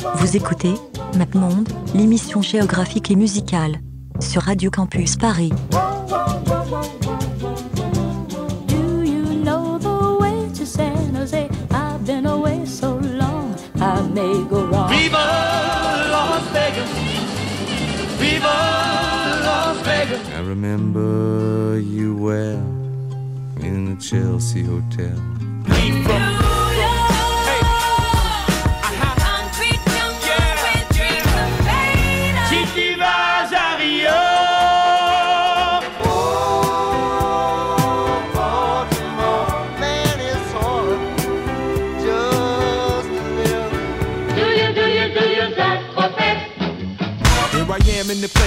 Vous écoutez MapMonde, l'émission géographique et musicale sur Radio Campus Paris. Do you know the way to San Jose? I've been away so long, I may go wrong. Viva Las Vegas! Viva Las Vegas! I remember you well in the Chelsea Hotel.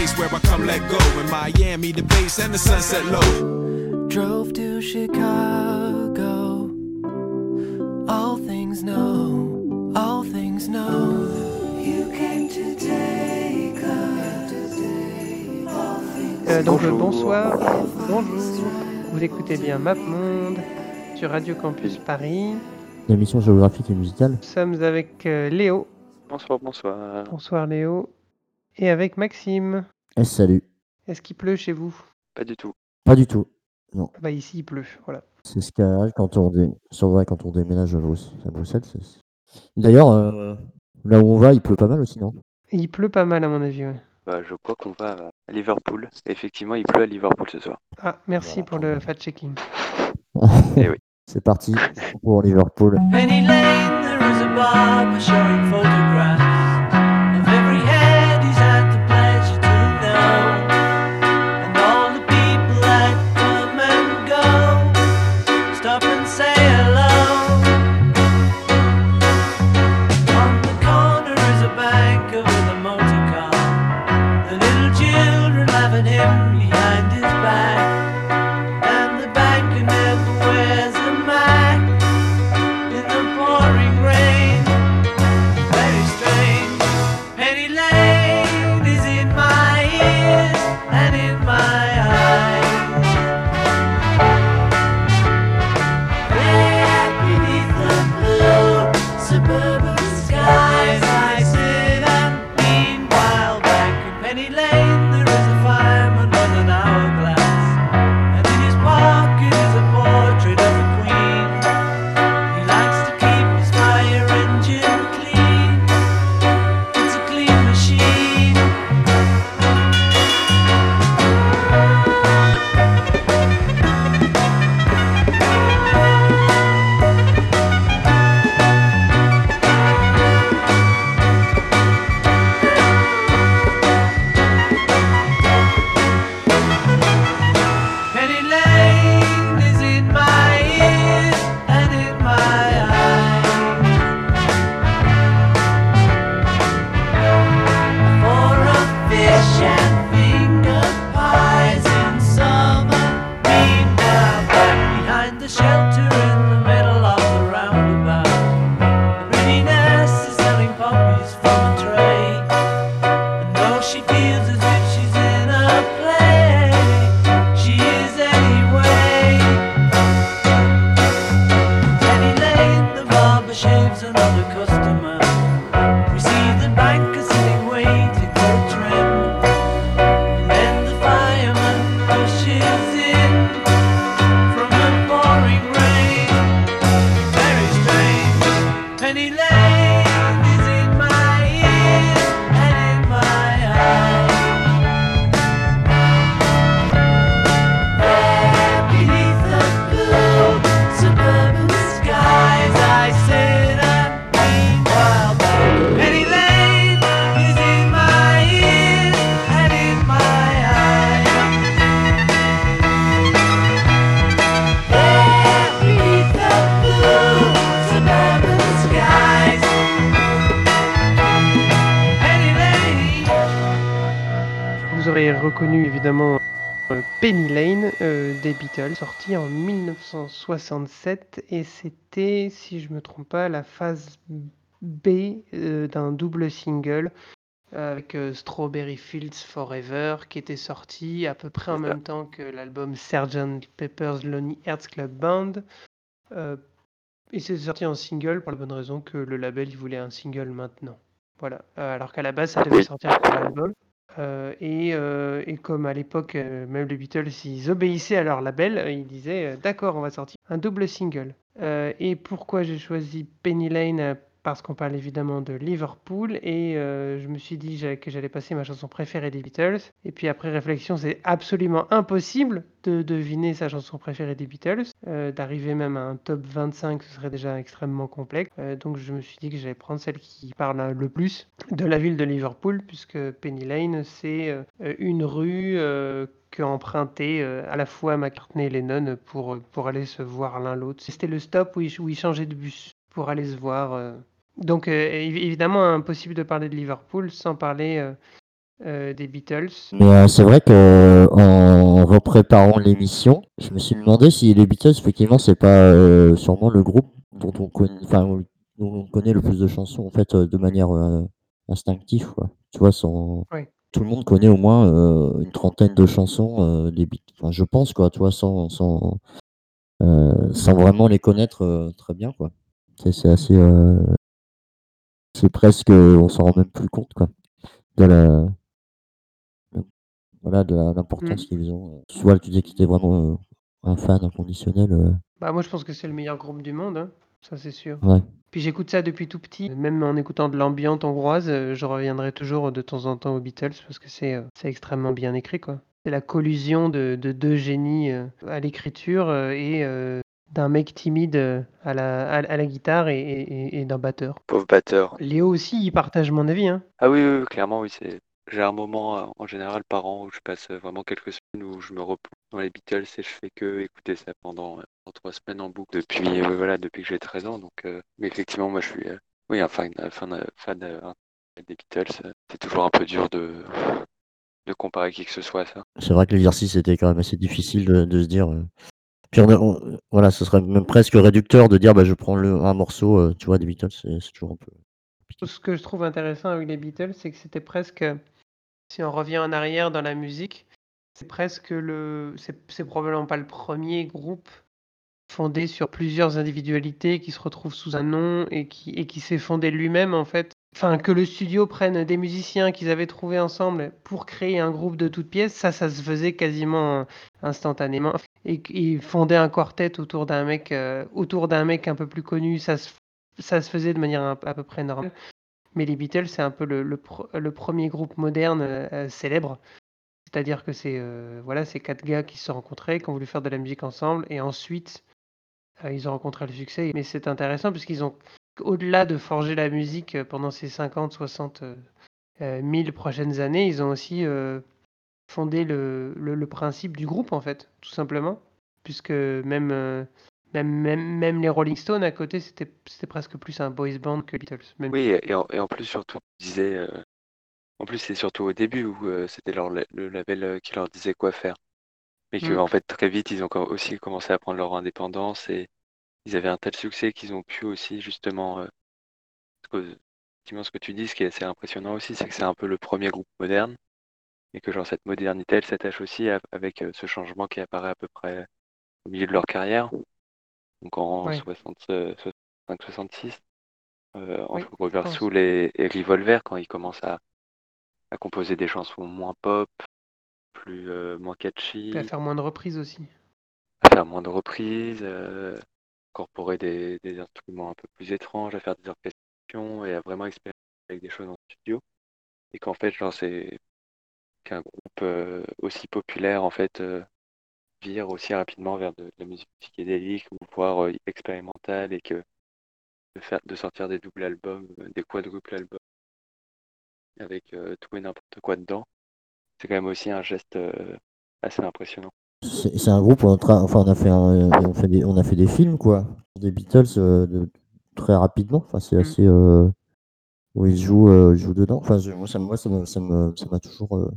Place where I come let go. In Miami, the base and the sunset low. Drove to Chicago. All things know, all things know. You came to take Euh, donc bonsoir, bonjour, vous écoutez bien MapMonde sur Radio Campus Paris. L'émission géographique et musicale. Nous sommes avec euh, Léo, Bonsoir, bonsoir. bonsoir Léo, et avec Maxime. Eh, salut. Est-ce qu'il pleut chez vous? Pas du tout. Pas du tout. Bah ici il pleut, voilà. C'est ce qui arrive quand on, dé... ouais, quand on déménage à, Bruxelles. D'ailleurs, euh, là où on va, il pleut pas mal aussi, non? Il pleut pas mal à mon avis, ouais. Bah, je crois qu'on va à Liverpool. Effectivement, il pleut à Liverpool ce soir. Ah, merci pour le fact-checking. Eh oui. C'est parti pour Liverpool. Penny Lane, there is a barber showing photographs 1967, et c'était, si je me trompe pas, la phase B euh, d'un double single avec euh, Strawberry Fields Forever, qui était sorti à peu près en même temps que l'album Sgt. Pepper's Lonely Hearts Club Band. Euh, et c'est sorti en single pour la bonne raison que le label il voulait un single maintenant. Voilà. Euh, alors qu'à la base, ça devait sortir comme album. Euh, et, euh, et comme à l'époque, euh, même les Beatles, ils obéissaient à leur label, ils disaient d'accord, on va sortir un double single. Et pourquoi j'ai choisi Penny Lane Parce qu'on parle évidemment de Liverpool et euh, je me suis dit que j'allais passer ma chanson préférée des Beatles. Et puis après réflexion, c'est absolument impossible de deviner sa chanson préférée des Beatles. Euh, D'arriver même à un top 25, ce serait déjà extrêmement complexe. Euh, donc je me suis dit que j'allais prendre celle qui parle le plus de la ville de Liverpool, puisque Penny Lane, c'est une rue euh, à la fois McCartney et Lennon pour, pour aller se voir l'un l'autre. C'était le stop où ils, changeaient de bus pour aller se voir. Donc euh, évi- évidemment, impossible de parler de Liverpool sans parler euh, euh, des Beatles. Mais c'est vrai que en repréparant l'émission, je me suis demandé si les Beatles, effectivement, c'est pas sûrement le groupe dont on connaît, enfin, où- dont on connaît le plus de chansons en fait de manière instinctive, quoi. Tu vois, sans tout le monde connaît au moins une trentaine de chansons des Beatles. Enfin, je pense, quoi, tu vois, sans sans sans vraiment les connaître très bien, quoi. C'est c'est assez, euh, c'est presque, on s'en rend même plus compte, quoi, de la voilà, de l'importance Mm. qu'ils ont. euh. Soit tu disais que tu vraiment euh, un fan inconditionnel. euh, Bah, moi, je pense que c'est le meilleur groupe du monde, hein, ça c'est sûr. Ouais. Puis j'écoute ça depuis tout petit, même en écoutant de l'ambiance hongroise, euh, je reviendrai toujours de temps en temps aux Beatles parce que c'est euh, c'est extrêmement bien écrit, quoi. C'est la collusion de, de deux génies euh, à l'écriture euh, et euh, d'un mec timide euh, à la, à, à la guitare et, et- et d'un batteur. Pauvre batteur. Léo aussi, il partage mon avis, hein. Ah oui, oui, oui, clairement, oui, c'est. J'ai un moment euh, en général par an où je passe euh, vraiment quelques semaines où je me replonge dans les Beatles et je fais que écouter ça pendant, euh, pendant trois semaines en boucle depuis euh, voilà depuis que j'ai 13 ans. Donc, euh, mais effectivement, moi je suis euh, oui un fan, fan, fan euh, des Beatles. C'est toujours un peu dur de de comparer qui que ce soit à ça. C'est vrai que l'exercice était quand même assez difficile de, de se dire. Voilà, ce serait même presque réducteur de dire bah, je prends le, un morceau, euh, tu vois, des Beatles, c'est toujours un peu. Ce que je trouve intéressant avec les Beatles, c'est que c'était presque, si on revient en arrière dans la musique, c'est presque le, c'est probablement pas le premier groupe fondé sur plusieurs individualités qui se retrouvent sous un nom et qui, et qui s'est fondé lui-même en fait. Enfin, que le studio prenne des musiciens qu'ils avaient trouvés ensemble pour créer un groupe de toutes pièces, ça, ça se faisait quasiment instantanément. Et, et fonder un quartet autour d'un mec, euh, autour d'un mec un peu plus connu, ça se, ça se faisait de manière à peu près normale. Mais les Beatles, c'est un peu le, le, premier groupe moderne euh, euh, célèbre. C'est-à-dire que c'est voilà, ces quatre gars qui se sont rencontrés, qui ont voulu faire de la musique ensemble, et ensuite ils ont rencontré le succès. Mais c'est intéressant parce qu'ils ont, au-delà de forger la musique euh, pendant ces 50, 60, euh, euh, 1000 prochaines années, ils ont aussi euh, fondé le, le, le principe du groupe en fait, tout simplement. Puisque même, euh, même, même, même les Rolling Stones à côté, c'était presque plus un boys band que les Beatles. Même Oui, et en, et en plus surtout, euh, en plus c'est surtout au début où euh, c'était le label qui leur disait quoi faire, mais que Mm. en fait très vite ils ont aussi commencé à prendre leur indépendance et ils avaient un tel succès qu'ils ont pu aussi justement, euh, ce que, effectivement, ce que tu dis, ce qui est assez impressionnant aussi, c'est que c'est un peu le premier groupe moderne et que genre cette modernité elle s'attache aussi à- avec euh, ce changement qui apparaît à peu près au milieu de leur carrière, donc en Ouais. 60, euh, 65-66 euh, Oui, entre je Grover pense. Soul et, et Revolver quand ils commencent à, à composer des chansons moins pop, plus euh, moins catchy, Puis à faire moins de reprises aussi. à faire moins de reprises, euh, incorporer des, instruments un peu plus étranges, à faire des orchestrations et à vraiment expérimenter avec des choses en studio. Et qu'en fait, genre, c'est qu'un groupe euh, aussi populaire en fait euh, vire aussi rapidement vers de, la musique psychédélique ou voire euh, expérimentale et que de sortir des doubles albums, des quadruples albums avec tout et n'importe quoi dedans, c'est quand même aussi un geste assez impressionnant. C'est un groupe où on, tra- enfin, on, a fait un- on, fait des, on a fait des films, quoi. Des Beatles euh, de- très rapidement. Enfin, c'est Mm. assez. euh, où ils jouent, euh, ils jouent dedans. Enfin, je- moi, ça, me- moi, ça me- ça me- ça m'a toujours. euh,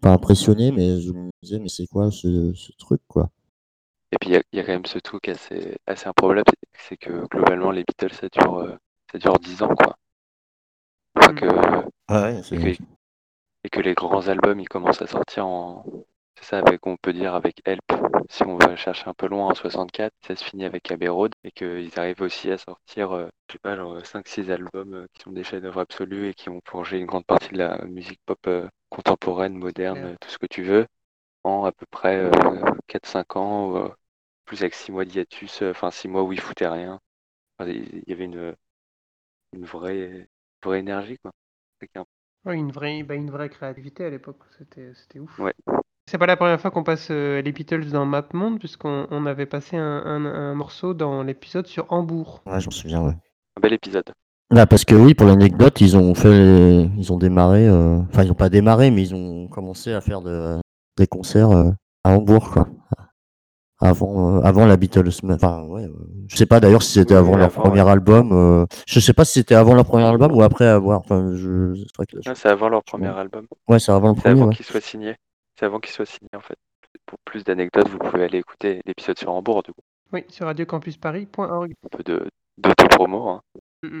pas impressionné, mais je me disais, mais c'est quoi ce, ce truc, quoi? Et puis il y, a- il y a quand même ce truc assez, assez improbable, c'est- que globalement les Beatles ça dure, euh, ça dure 10 ans quoi. Enfin, Mm. que, Ah ouais, et, que, et que les grands albums ils commencent à sortir en, C'est ça, avec, on peut dire avec Help, si on va chercher un peu loin en 64, ça se finit avec Abbey Road et qu'ils arrivent aussi à sortir, euh, je sais pas, genre 5-6 albums euh, qui sont des chefs-d'œuvre absolus et qui ont forgé une grande partie de la musique pop euh, contemporaine, moderne, tout ce que tu veux, en à peu près euh, 4-5 ans, ou, euh, plus avec 6 mois d'hiatus, enfin 6 mois où ils foutaient rien. Il y avait une, une vraie, vraie énergie, quoi. Ouais, une vraie, bah, une vraie créativité à l'époque. C'était, c'était ouf. Ouais. C'est pas la première fois qu'on passe euh, les Beatles dans Map Monde, puisqu'on on avait passé un, un- un morceau dans l'épisode sur Hambourg. Ouais, j'en souviens, ouais. un bel épisode. Là, parce que oui, pour l'anecdote, ils ont fait, ils ont démarré, euh, enfin, ils ont pas démarré, mais ils ont commencé à faire de- des concerts euh, à Hambourg, quoi. Avant, euh, avant la Beatles. mais- Enfin, ouais, euh, je sais pas d'ailleurs si c'était Oui, avant oui, leur avant, premier ouais. album. euh, je sais pas si c'était avant leur premier album ou après avoir. Enfin, je, c'est vrai que je- Non, c'est avant leur je- premier album. Ouais, c'est avant le C'est premier, avant ouais. qu'il soit signé. C'est avant qu'il soit signé en fait. Pour plus d'anecdotes, vous pouvez aller écouter l'épisode sur Hambourg, du coup. Oui, sur radiocampusparis.org. Un peu de d'auto-promo. Hein.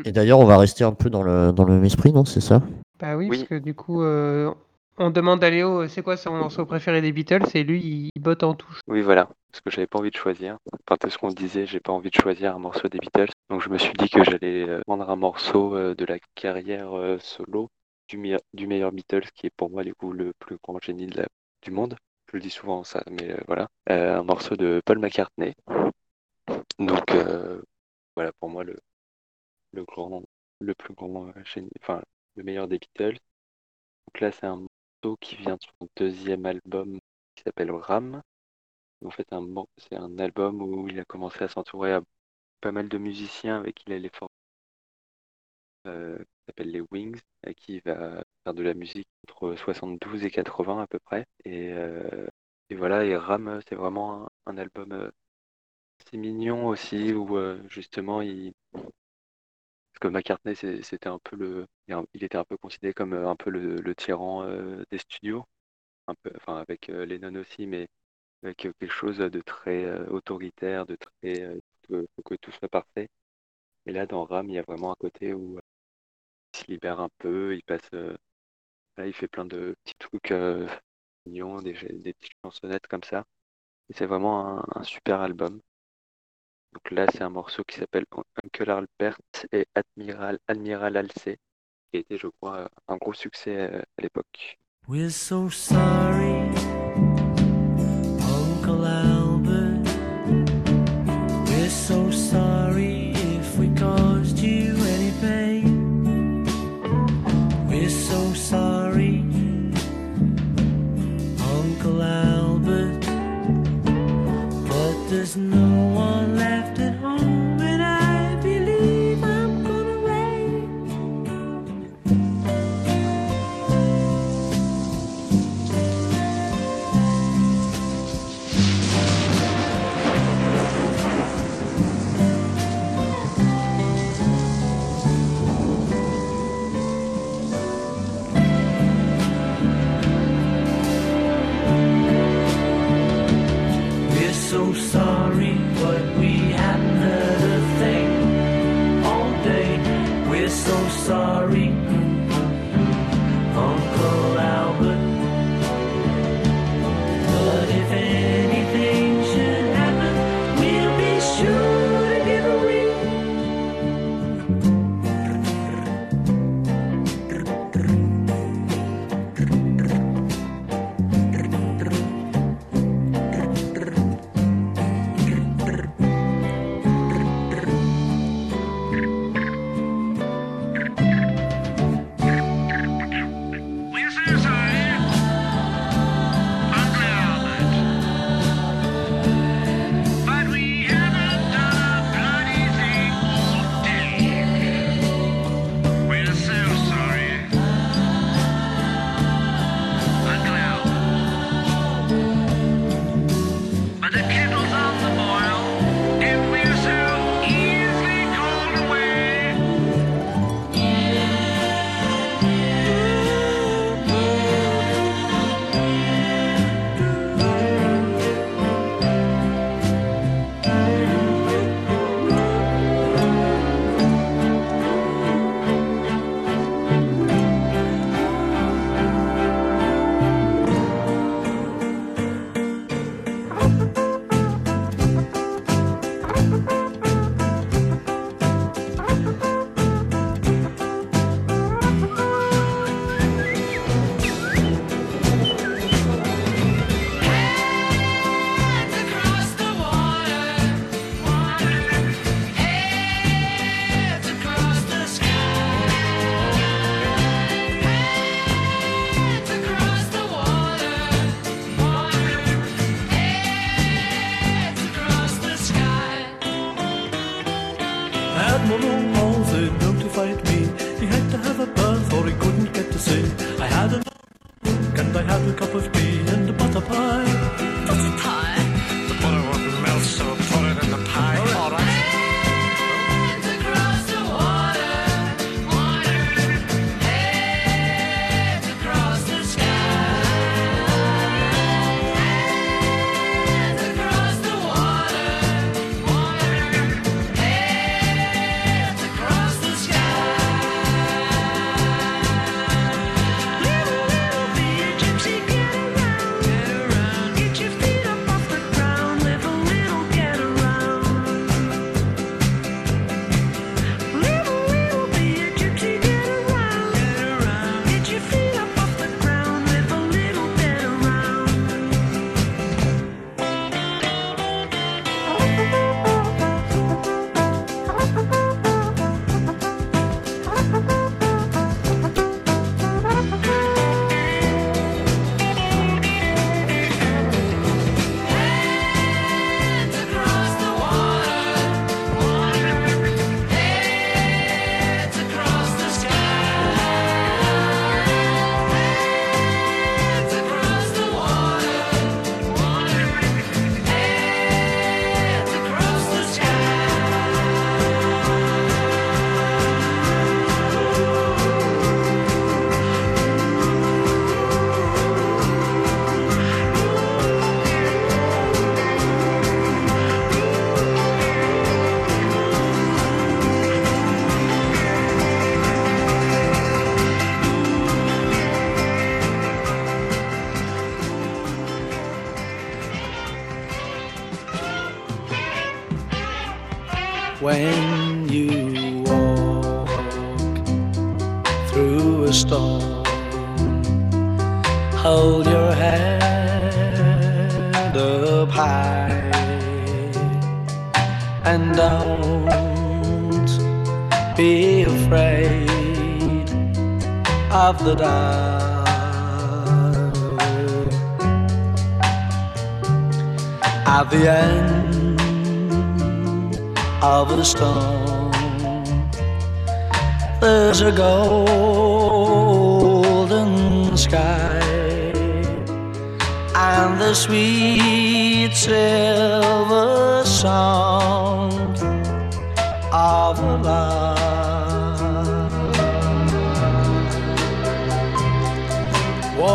Et d'ailleurs, on va rester un peu dans le, dans le même esprit, non? C'est ça? Bah oui, Oui. parce que du coup, euh, on demande à Léo, euh, c'est quoi son morceau préféré des Beatles, et lui, il, il botte en touche. Oui, voilà. Parce que j'avais pas envie de choisir. Enfin, tout ce qu'on disait, j'ai pas envie de choisir un morceau des Beatles. Donc je me suis dit que j'allais euh, prendre un morceau de la carrière solo du, meilleur- du meilleur Beatles, qui est pour moi, du coup, le plus grand génie de la- du monde. Je le dis souvent, ça, mais euh, voilà. Euh, un morceau de Paul McCartney. Donc, euh, voilà, pour moi, le, le grand, le plus grand enfin, le meilleur des Beatles. Donc là, c'est un morceau qui vient de son deuxième album qui s'appelle Ram. En fait, c'est un album où il a commencé à s'entourer à pas mal de musiciens avec qui il allait former, euh, s'appelle les Wings, avec qui va faire de la musique entre 72 et 80 à peu près. Et, euh, et voilà, et Ram, c'est vraiment un, album euh, assez mignon aussi, où euh, justement il. Parce que McCartney, c'était un peu le. Il était un peu considéré comme euh, un peu le, tyran euh, des studios, un peu, enfin avec euh, Lennon aussi, mais avec euh, quelque chose de très euh, autoritaire, de très euh, que, faut que tout soit parfait. Et là, dans Ram, il y a vraiment un côté où euh, se libère un peu, il passe, euh, là, il fait plein de petits trucs euh, mignons, des, petites chansonnettes comme ça. C'est vraiment un, super album. Donc là, c'est un morceau qui s'appelle Uncle Albert et Admiral, Admiral Halsey, qui a été, je crois, un gros succès euh, à l'époque. We're so sorry. We're so sorry,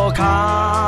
Walk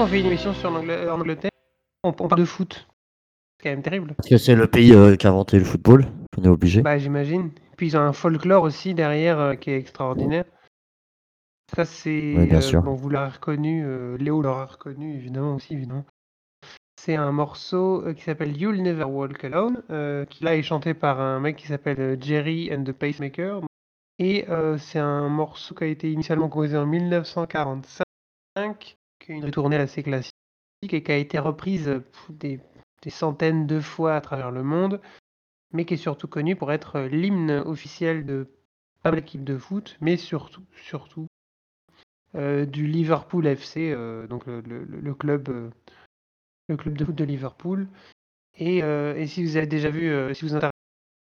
qu'on fait une émission sur l'Angl- en Angleterre, on, on parle de foot. C'est quand même terrible. Parce que c'est le pays euh, qui a inventé le football, on est obligé. Bah, j'imagine. Puis ils ont un folklore aussi derrière euh, qui est extraordinaire. Ça, c'est. Bien euh, sûr. bon, vous l'aurez reconnu, euh, Léo l'aura reconnu, évidemment, aussi, évidemment. C'est un morceau euh, qui s'appelle You'll Never Walk Alone, euh, qui là est chanté par un mec qui s'appelle euh, Jerry and the Pacemaker. Et euh, c'est un morceau qui a été initialement composé en 1945, qui est une retournelle assez classique et qui a été reprise euh, des, centaines de fois à travers le monde, mais qui est surtout connu pour être euh, l'hymne officiel de pas mal d'équipes de foot, mais surtout, surtout euh, du Liverpool FC, donc le, club, le club de foot de Liverpool. Et, et si vous avez déjà vu, si vous intéressez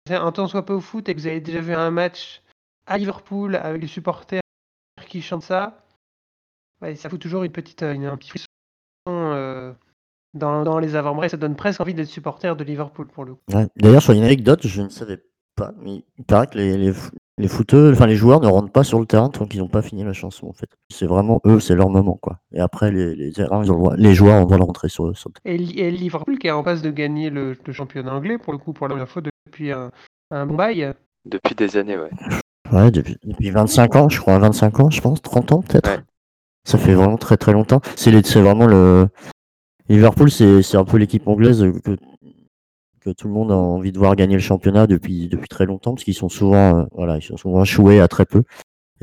un temps soit peu au foot et que vous avez déjà vu un match à Liverpool avec les supporters qui chantent ça, ouais, ça fout toujours une petite, euh, une- un petit frisson euh, dans, dans les avant-bras. et Ça donne presque envie d'être supporter de Liverpool pour le coup. Ouais. D'ailleurs, sur une anecdote, je ne savais pas, mais il paraît que les, les, les footeux, enfin les joueurs ne rentrent pas sur le terrain tant qu'ils n'ont pas fini la chanson en fait. C'est vraiment eux, c'est leur moment quoi. Et après, les, les, terrains, ils ont le droit- les joueurs ont le droit de rentrer sur, sur le terrain. Et, et Liverpool qui est en passe de gagner le, le championnat anglais pour le coup pour la première fois depuis un, un bon bail. Depuis des années, ouais. Ouais, depuis, depuis 25 ans, je crois, 25 ans, je pense, 30 ans peut-être. Ouais. Ça fait vraiment très très longtemps. C'est les- c'est vraiment le. Liverpool, c'est c'est un peu l'équipe anglaise que, que tout le monde a envie de voir gagner le championnat depuis, depuis très longtemps, parce qu'ils sont souvent, euh, voilà, ils sont souvent choués à très peu.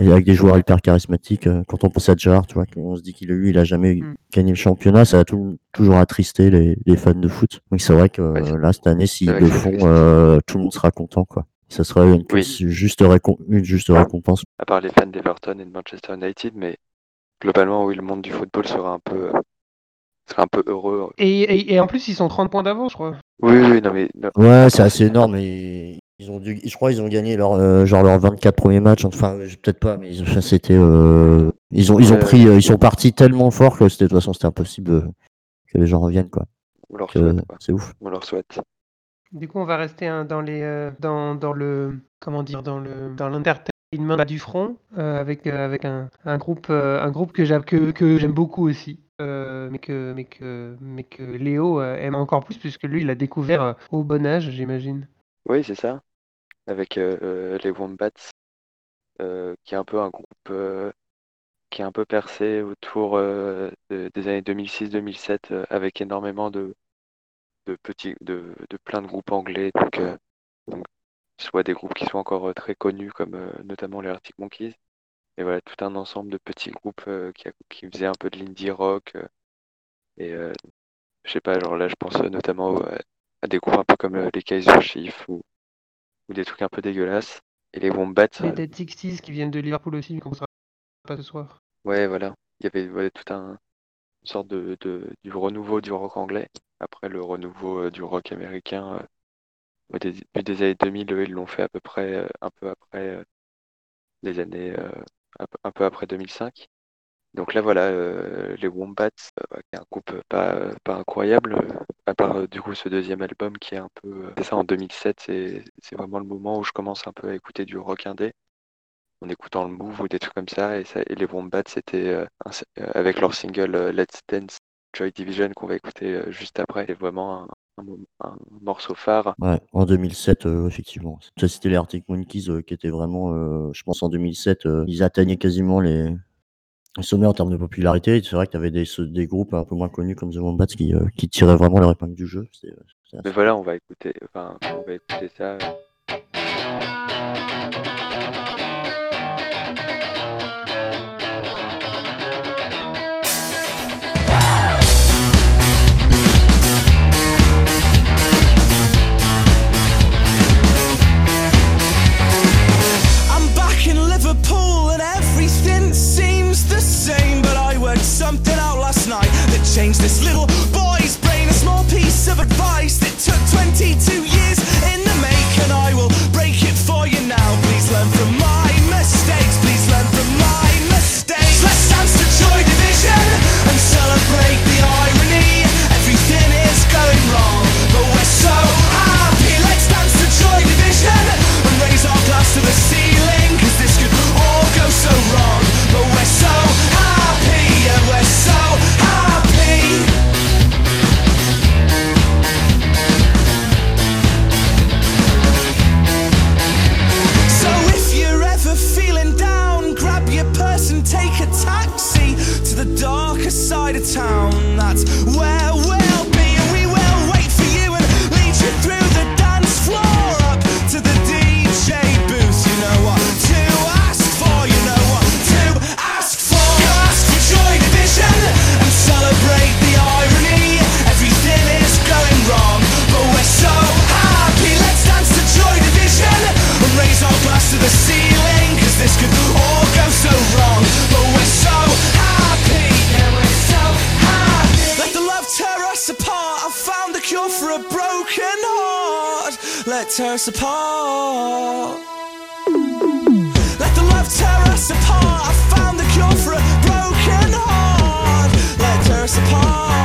Et avec des joueurs hyper charismatiques. euh, Quand on pense à Gerrard, tu vois, on se dit qu'il lui, il a jamais Mm. gagné le championnat, ça a tout- toujours attristé les, les fans de foot. Donc c'est vrai que Ouais, c'est- là, cette année, s'ils le font, euh, tout le monde sera content, quoi. Ça serait une, Oui. juste, récom- une juste récompense. À part les fans d'Everton et de Manchester United, mais globalement, oui, le monde du football sera un peu, sera un peu heureux. Et, et, et en plus ils sont 30 points d'avance je crois. Oui, oui, non, mais non, Ouais, c'est assez énorme. Et ils ont dû, je crois qu'ils ont gagné leur, euh, genre leurs 24 premiers matchs. Enfin, peut-être pas, mais ils- enfin, c'était, euh, ils ont, ils ont Euh, pris, euh, ils sont partis tellement fort que c'était, de toute façon, c'était impossible euh, que les gens reviennent, quoi. on leur souhaite. C'est ouf. On leur souhaite. Du coup on va rester hein, dans les euh, dans, dans le comment dire dans le dans l'entertainment bas du front euh, avec euh, avec un, un groupe euh, un groupe que j'aime que, que beaucoup aussi. mais que mais que mais que Léo aime encore plus puisque lui il l'a découvert au bon âge j'imagine. Oui, c'est ça. Avec les Wombats, qui est un peu un groupe qui est un peu percé autour de- des années 2006-2007, euh, avec énormément de, de petits, de, de plein de groupes anglais, donc soit des groupes qui sont encore euh, très connus, comme euh, notamment les Arctic Monkeys, et voilà, tout un ensemble de petits groupes euh, qui, qui faisaient un peu de l'indie rock, et je sais pas, genre là, je pense notamment à des groupes un peu comme les Kaiser Chiefs ou, ou des trucs un peu dégueulasses. Et les Wombats, Les euh, Dead Sixties qui viennent de Liverpool aussi qu'on ne pas ce soir. ouais, voilà, il y avait ouais, tout un une sorte de, de- du renouveau du rock anglais. Après le renouveau euh, du rock américain, euh, au dé- début des années 2000, eux, ils l'ont fait à peu près euh, un peu après euh, les années euh, un, peu, après 2005. Donc là voilà, les Wombats, bah, qui est un groupe pas, pas incroyable, à part du coup ce deuxième album qui est un peu, c'est ça en 2007, c'est vraiment le moment où je commence un peu à écouter du rock indé, en écoutant le Move ou des trucs comme ça, et, ça, et les Wombats c'était avec leur single Let's Dance Joy Division qu'on va écouter juste après, c'est vraiment un, un morceau phare. Ouais, en 2007, euh, effectivement. Ça, C'était les Arctic Monkeys euh, qui étaient vraiment, euh, je pense, en 2007, euh, ils atteignaient quasiment les, les sommets en termes de popularité. C'est vrai que tu avais des, des groupes un peu moins connus comme The Wombats qui, qui tiraient vraiment leur épingle du jeu. Mais assez- voilà, on va écouter, enfin, on va écouter ça. Same. But I worked something out last night that changed this little boy's brain. A small piece of advice that took 22 years tear us apart. Let the love tear us apart. I found the cure for a broken heart. Let us apart.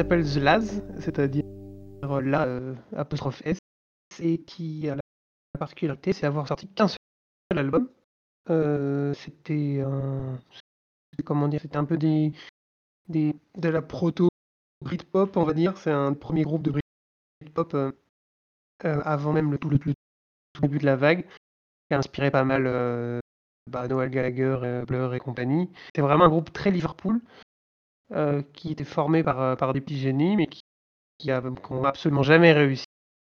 S'appelle The Laz, c'est-à-dire euh, la euh, apostrophe S, et qui a la particularité, c'est d'avoir sorti qu'un seul album. Euh, c'était un, comment dire, c'était un peu des, des de la proto Britpop, on va dire. C'est un premier groupe de Britpop euh, avant même le tout, le, le début de la vague, qui a inspiré pas mal bah, Noel Gallagher, Blur et compagnie. C'est vraiment un groupe très Liverpool euh, qui était formé par, euh, par des petits génies, mais qui, qui a- qui ont absolument jamais réussi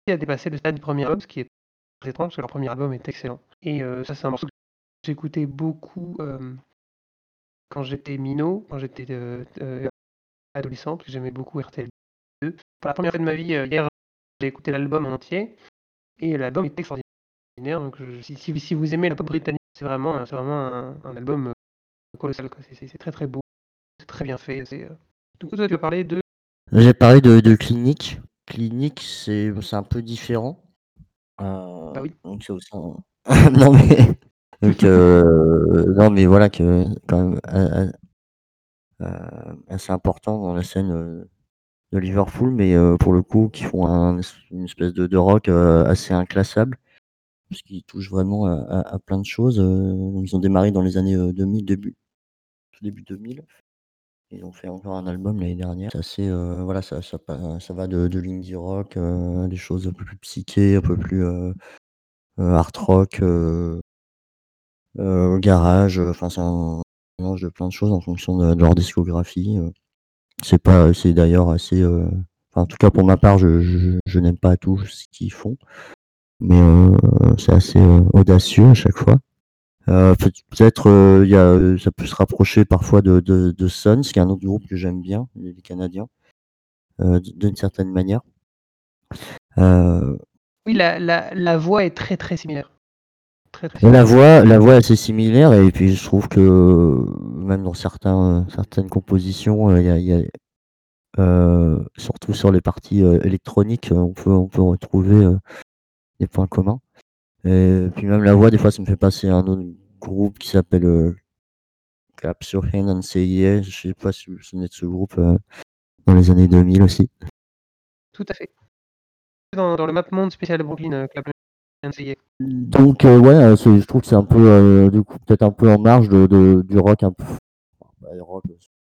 à dépasser le stade du premier album, ce qui est très étrange, parce que leur premier album est excellent. Et euh, ça, c'est un morceau que j'écoutais beaucoup quand j'étais minot, quand j'étais adolescent, parce j'aimais beaucoup RTL2. Pour la première fois de ma vie, hier, j'ai écouté l'album en entier, et l'album est extraordinaire. Donc, si, si- vous aimez la pop britannique, c'est vraiment, vraiment un, album colossal. C'est- très très beau, très bien fait. c'est, euh, Du coup, toi, tu vas parler de J'ai parlé de, de clinique. Clinique, c'est un peu différent. Euh, Bah oui. donc c'est aussi un- non mais donc euh, non mais voilà que quand même euh, euh, euh, assez important dans la scène euh, de Liverpool, mais euh, pour le coup qui font un, une espèce de, de rock euh, assez inclassable, parce qu'ils touchent vraiment à, à- à plein de choses. euh, ils ont démarré dans les années euh, 2000, début tout début 2000. Ils ont fait encore un album l'année dernière. C'est assez, euh, voilà, ça, ça, ça va de, de l'indie rock, euh, des choses un peu plus psyché, un peu plus euh, euh, art rock, euh, euh, garage. euh, Enfin, c'est un mélange de plein de choses en fonction de, leur discographie. euh. C'est pas, c'est d'ailleurs assez. enfin, en tout cas, pour ma part, je, je, je n'aime pas tout ce qu'ils font, mais c'est assez audacieux à chaque fois. Euh, peut- peut-être euh, il y a, euh, ça peut se rapprocher parfois de, de, de Sons, qui est un autre groupe que j'aime bien, les Canadiens, euh, d'une certaine manière. Euh, Oui, la, la, la voix est très très similaire. Très, très la voix, la voix est assez similaire, et puis je trouve que euh, même dans certains, certaines compositions, euh, il y a, y a, euh, surtout sur les parties euh, électroniques, euh, on peut, on peut retrouver euh, des points communs. Et puis même la voix, des fois, ça me fait passer à un autre groupe qui s'appelle euh, Clap Your Hand and Say Yes. Je sais pas si vous vous souvenez de ce groupe euh, dans les années 2000 aussi. Tout à fait. Dans, dans le Map Monde spécial Brooklyn, euh, Clap and Yes. Donc euh, ouais, euh, je trouve que c'est un peu euh, du coup peut-être un peu en marge de, de- du rock un peu bah, rock,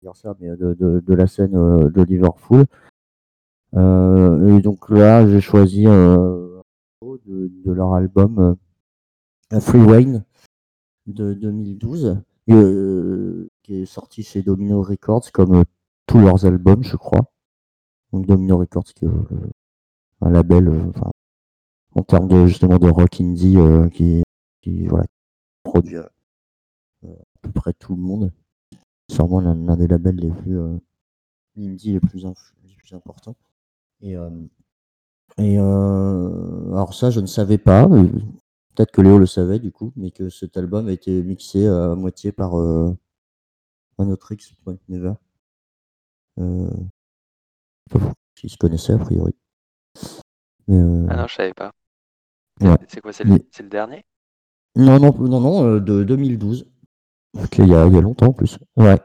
dire ça, mais de, de, de la scène de Liverpool. Euh, et donc là, j'ai choisi euh, de, de leur album euh, Free Wayne de 2012, euh, qui est sorti chez Domino Records, comme euh, tous leurs albums, je crois. Donc Domino Records, qui est un label, en termes de justement de rock indie, euh, qui, qui voilà, produit euh, à peu près tout le monde. Sûrement l'un des labels les plus euh, indie les plus, les plus importants. Et, et euh, alors ça, je ne savais pas. Peut-être que Léo le savait du coup, mais que cet album a été mixé à moitié par euh, un autre X, Point Never. Euh, je sais pas qui se connaissait a priori. Mais, euh, Ah non, je savais pas. ouais. C'est quoi, c'est le, Mais- c'est le dernier? Non, non, non, non, euh, de 2012. Donc il y y a longtemps en plus. Ouais.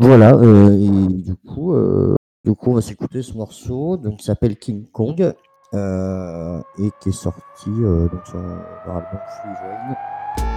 Voilà, euh, et du coup, euh, du coup, on va s'écouter ce morceau, donc qui s'appelle King Kong, euh, et qui est sorti euh, donc sur album Free Wayne.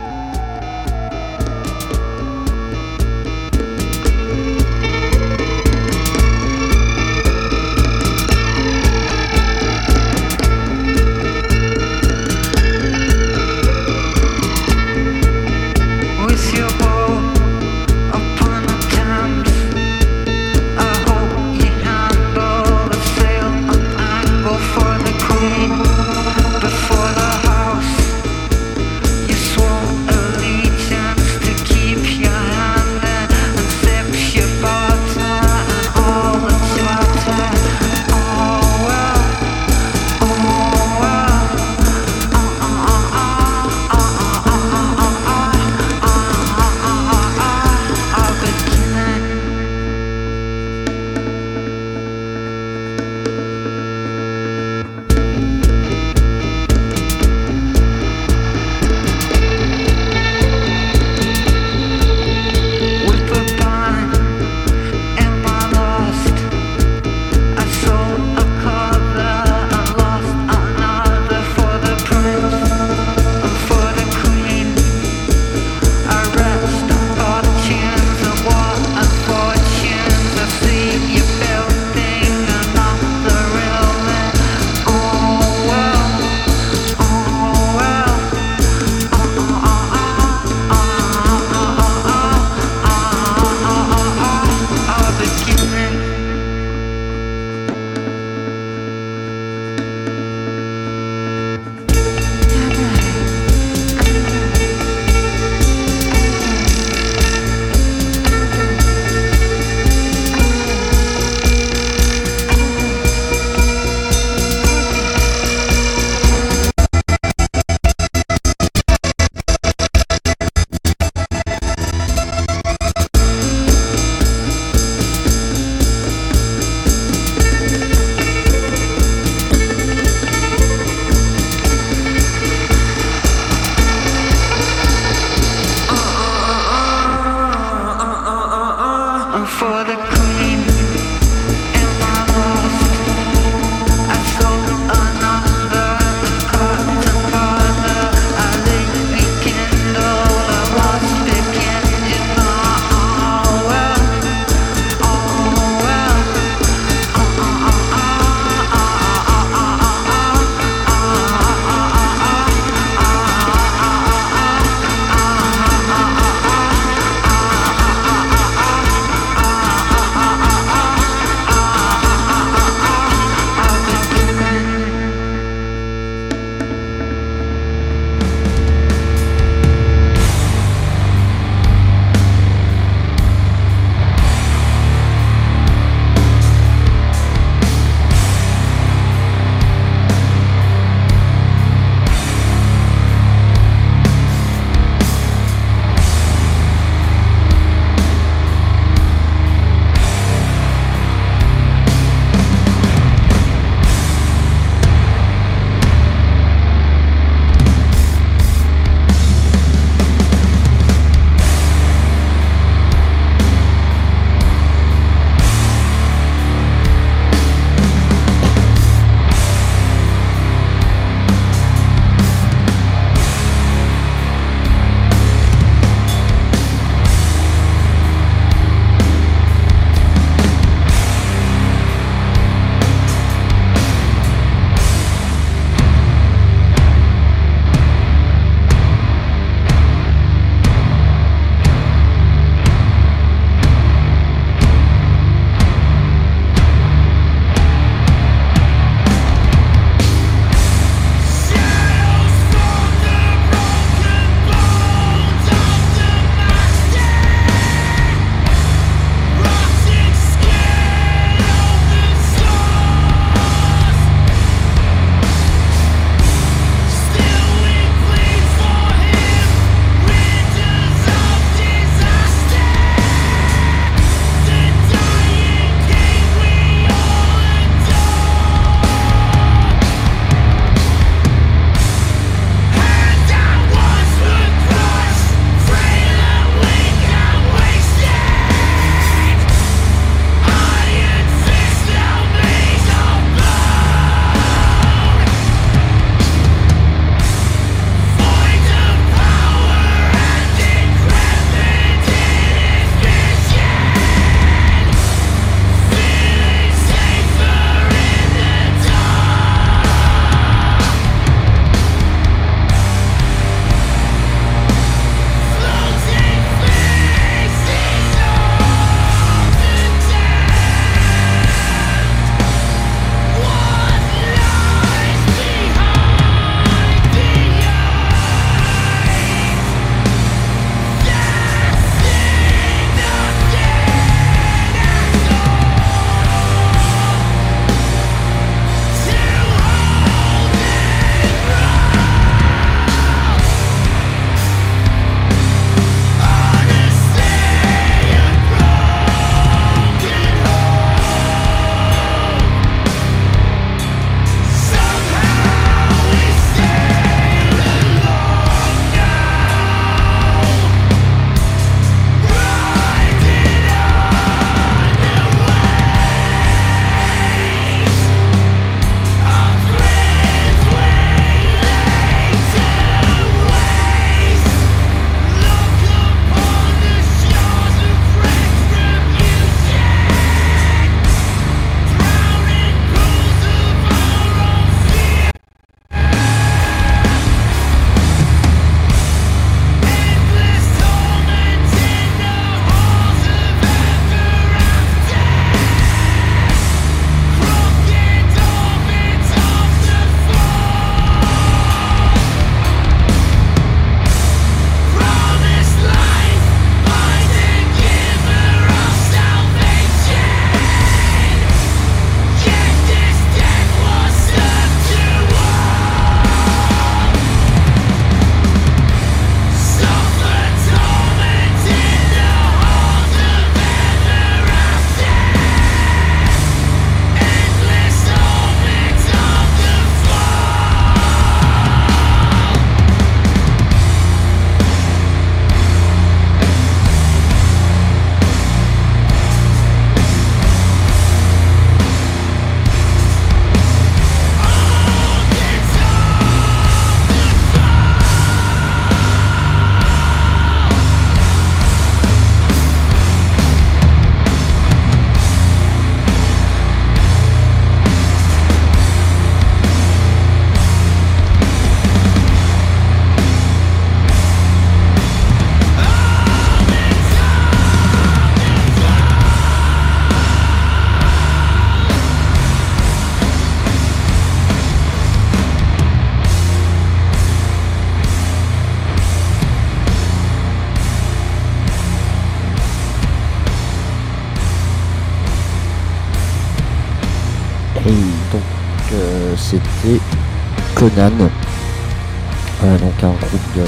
Euh, donc un groupe de,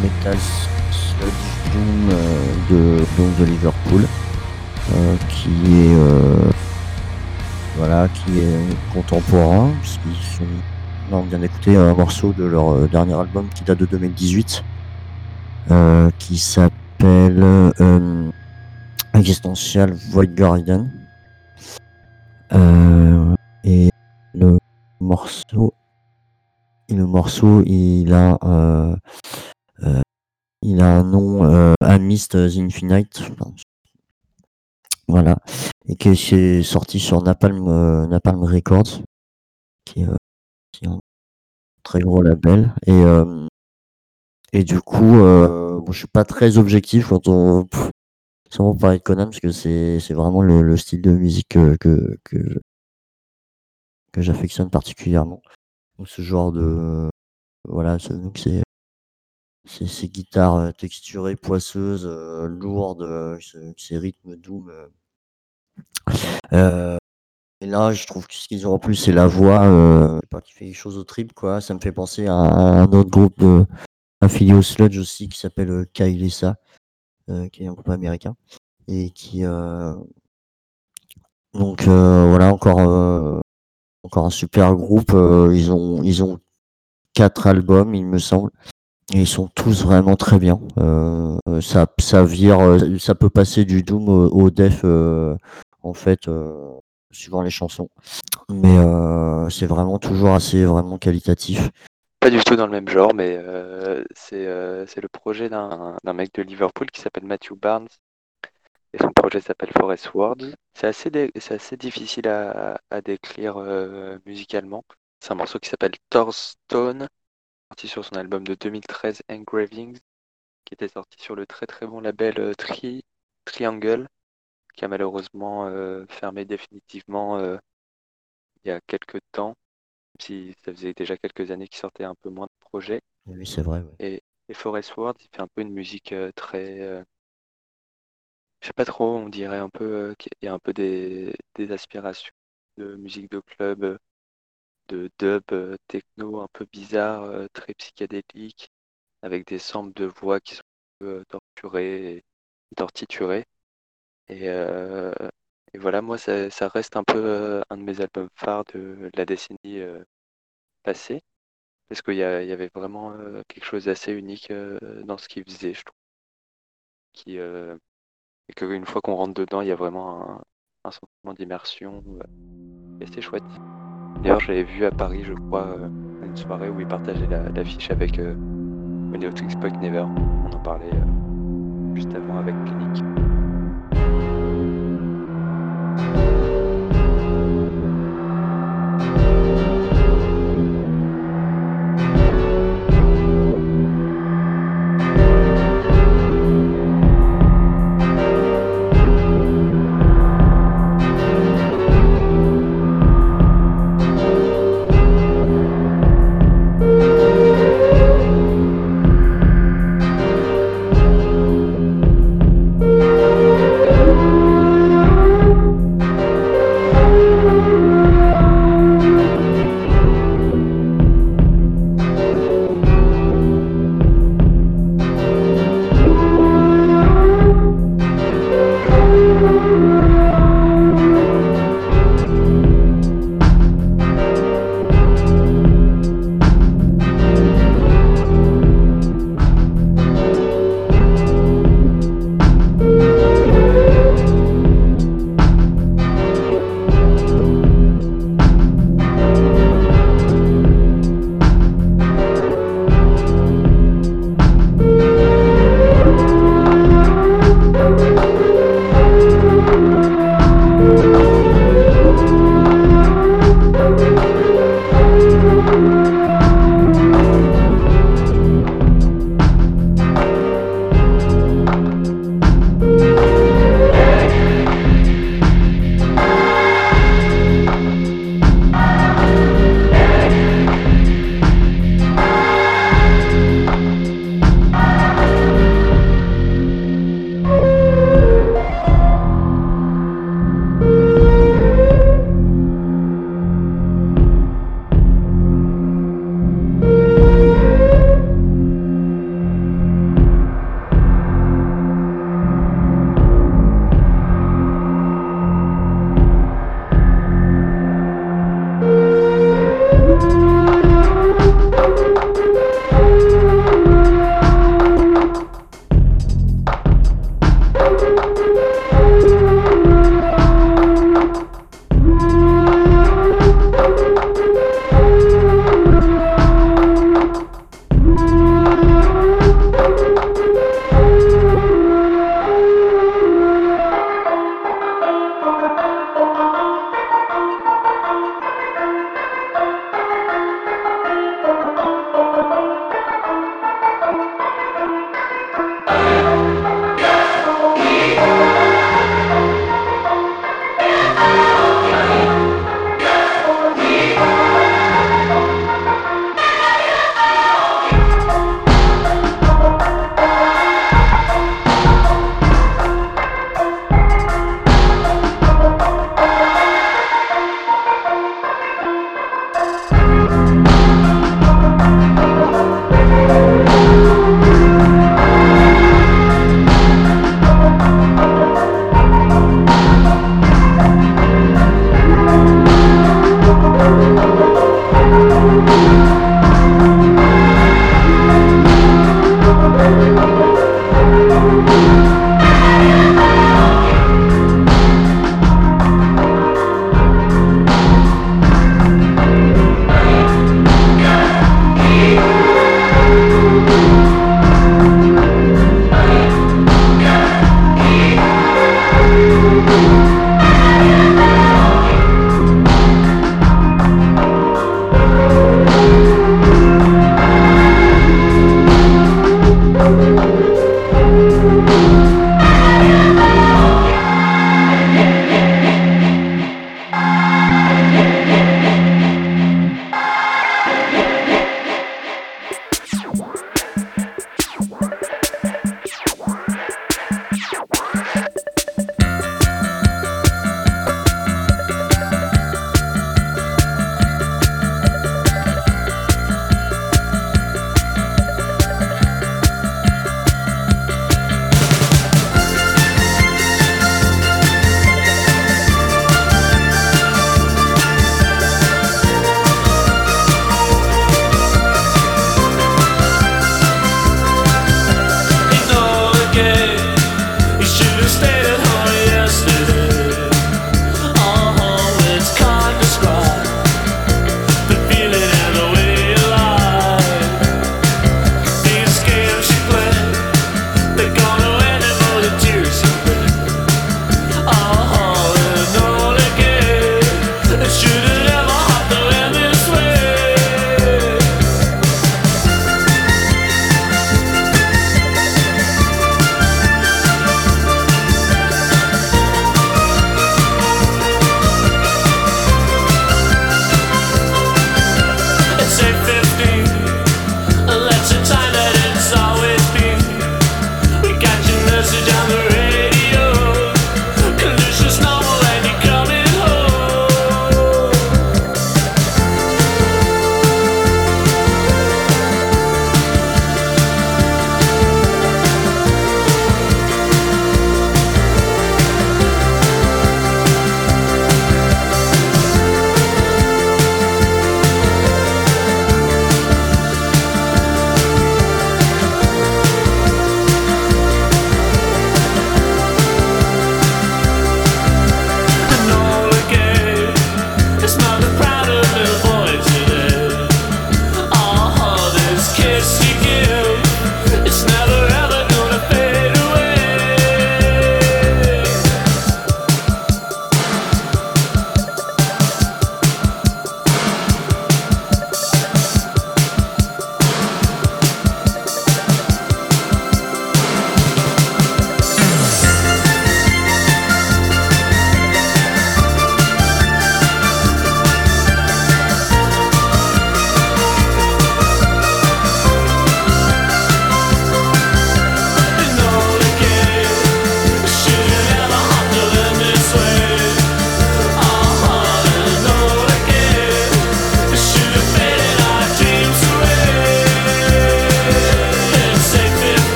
metal sludge doom euh, de, de Liverpool, euh, qui est voilà, qui est contemporain, puisqu'ils sont on vient d'écouter un morceau de leur dernier album qui date de 2018, euh, qui s'appelle Existential Void Guardian. Et morceau, le morceau, il a, euh, euh, il a un nom euh, Amist Infinite. Voilà. Et qui est sorti sur Napalm, euh, Napalm Records, qui est, un très gros label. Et, et du coup, bon, je suis pas très objectif quand on sans parler de Conan, parce que c'est vraiment le, le style de musique que, que, que, que j'affectionne particulièrement. Donc ce genre de voilà, donc c'est ces guitares euh, texturées, poisseuses, euh, lourdes, euh, ce- ces rythmes doom. euh. Et là, je trouve que ce qu'ils ont en plus, c'est la voix qui fait quelque chose au trip, quoi. Ça me fait penser à, un autre groupe affilié au sludge aussi qui s'appelle Kailessa, euh, qui est un groupe américain et qui donc voilà encore encore un super groupe. euh, ils ont ils ont quatre albums, il me semble. Et ils sont tous vraiment très bien. Euh, ça, ça vire, euh, ça peut passer du doom au, euh, en fait, euh, suivant les chansons. Mais c'est vraiment toujours assez vraiment qualitatif. Pas du tout dans le même genre, mais c'est le projet d'un mec de Liverpool qui s'appelle Matthew Barnes. Et son projet s'appelle Forest Words. C'est assez, dé- c'est assez difficile à, à décrire euh, musicalement. C'est un morceau qui s'appelle Stone, sorti sur son album de 2013 Engravings, qui était sorti sur le très très bon label euh, Tri Triangle, qui a malheureusement euh, fermé définitivement euh, il y a quelques temps, même si ça faisait déjà quelques années qu'il sortait un peu moins de projets. Oui, c'est vrai. ouais. Et, et Forest Words, il fait un peu une musique euh, très. Je sais pas trop, on dirait un peu qu'il y a un peu des, des aspirations de musique de club, de dub techno un peu bizarre, très psychédélique, avec des samples de voix qui sont un peu euh, torturées et tortiturées. Et, et voilà, moi, ça, reste un peu un de mes albums phares de la décennie passée. Parce qu'il y, avait vraiment quelque chose d'assez unique dans ce qu'il faisait, je trouve. Qui, et qu'une fois qu'on rentre dedans, il y a vraiment un, sentiment d'immersion euh, et c'est chouette. D'ailleurs, je l'avais vu à Paris, je crois, euh, une soirée où il partageait la- l'affiche avec euh, Expect Never. On en parlait euh, juste avant avec Clinique.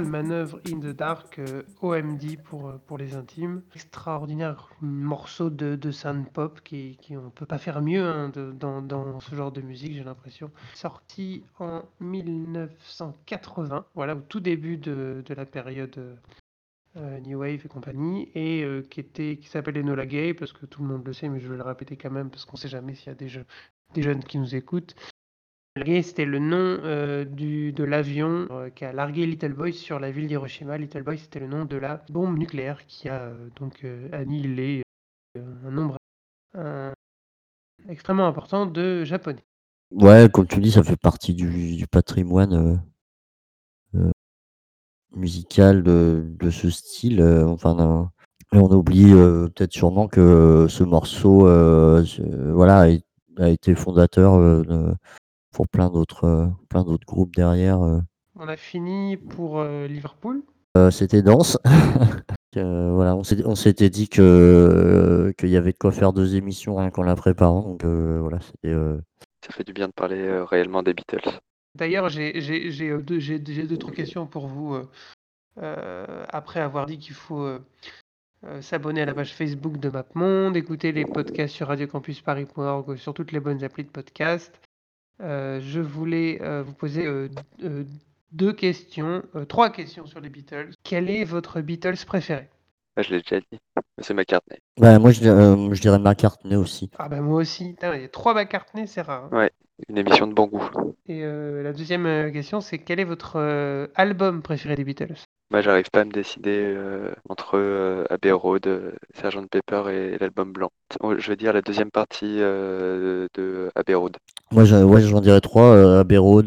Manœuvre in the Dark, euh, OMD pour, euh, pour les intimes. Extraordinaire morceau de, de sound pop qui, qui on peut pas faire mieux hein, dans, dans ce genre de musique, j'ai l'impression. Sorti en 1980, voilà, au tout début de, de la période euh, New Wave et compagnie, et qui, était, qui s'appelle Enola Gay, parce que tout le monde le sait, mais je vais le répéter quand même, parce qu'on sait jamais s'il y a des jeunes qui nous écoutent. C'était le nom euh, de l'avion euh, qui a largué Little Boy sur la ville d'Hiroshima. Little Boy, c'était le nom de la bombe nucléaire qui a euh, donc euh, annihilé un nombre extrêmement important de Japonais. Ouais, comme tu dis, ça fait partie du, patrimoine musical de, ce style. enfin, on oublie peut-être sûrement que ce morceau, ce- voilà, a, été fondateur de- pour plein d'autres, euh, plein d'autres groupes derrière. euh. On a fini pour euh, Liverpool. Euh, c'était dense. Euh, voilà, on s'était dit que qu'il y avait de quoi faire deux émissions rien qu'en la préparant. Donc euh, voilà, c'était. euh, Ça fait du bien de parler euh, réellement des Beatles. D'ailleurs, j'ai j'ai- j'ai, euh, deux, j'ai- j'ai deux, trois questions pour vous. euh, euh, après avoir dit qu'il faut euh, euh, s'abonner à la page Facebook de MapMonde, écouter les podcasts sur radiocampusparis.org, euh, sur toutes les bonnes applis de podcast. Euh, je voulais euh, vous poser euh, euh, deux questions, euh, trois questions sur les Beatles. Quel est votre Beatles préféré? Bah, je l'ai déjà dit. C'est McCartney. bah, moi, je, dirais- euh, je dirais McCartney aussi. Ah bah moi aussi. Il y a trois McCartney, c'est rare. hein. Ouais, une émission de bon goût. Et euh, la deuxième question, c'est quel est votre euh, album préféré des Beatles? Moi, j'arrive pas à me décider euh, entre euh, Abbey Road, euh, Sgt Pepper et l'album blanc. Oh, Je veux dire la deuxième partie euh, de Abbey Road. Moi, j'en j'en dirais trois Abbey Road,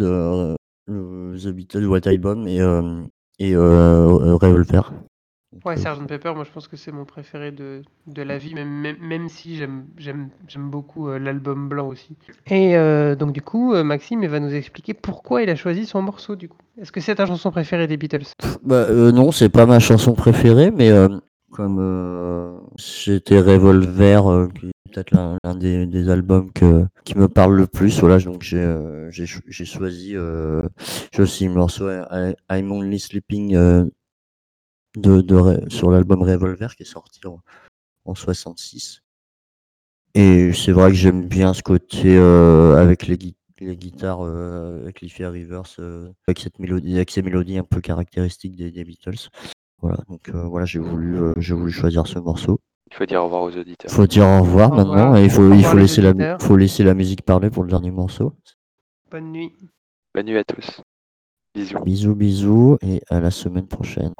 The Beatles, White Album et, Revolver. Ouais, euh, Sgt Pepper, moi je pense que c'est mon préféré de, de la vie, même, même, même si j'aime beaucoup euh, l'album blanc aussi. Et euh, donc du coup, euh, Maxime il va nous expliquer pourquoi il a choisi son morceau du coup. Est-ce que c'est ta chanson préférée des Beatles? Bah, non, c'est pas ma chanson préférée, mais comme c'était Revolver, qui est peut-être l'un des, des albums que, qui me parle le plus, voilà, donc j'ai j'ai cho- j'ai choisi j'ai aussi le morceau I'm Only Sleeping de, sur l'album Revolver qui est sorti en, en 66. Et c'est vrai que j'aime bien ce côté euh, avec les, gui- les guitares, euh, avec Cliffy Rivers, euh, avec cette mélodie, avec ces mélodies un peu caractéristiques des, des Beatles. Voilà, donc euh, voilà, j'ai voulu, euh, j'ai voulu choisir ce morceau. Il faut dire au revoir aux auditeurs. Faut dire au revoir Au maintenant revoir. et il faut, Au il faut laisser la, faut laisser la musique parler pour le dernier morceau. Bonne nuit. Bonne nuit à tous. Bisous. Bisous, bisous et à la semaine prochaine.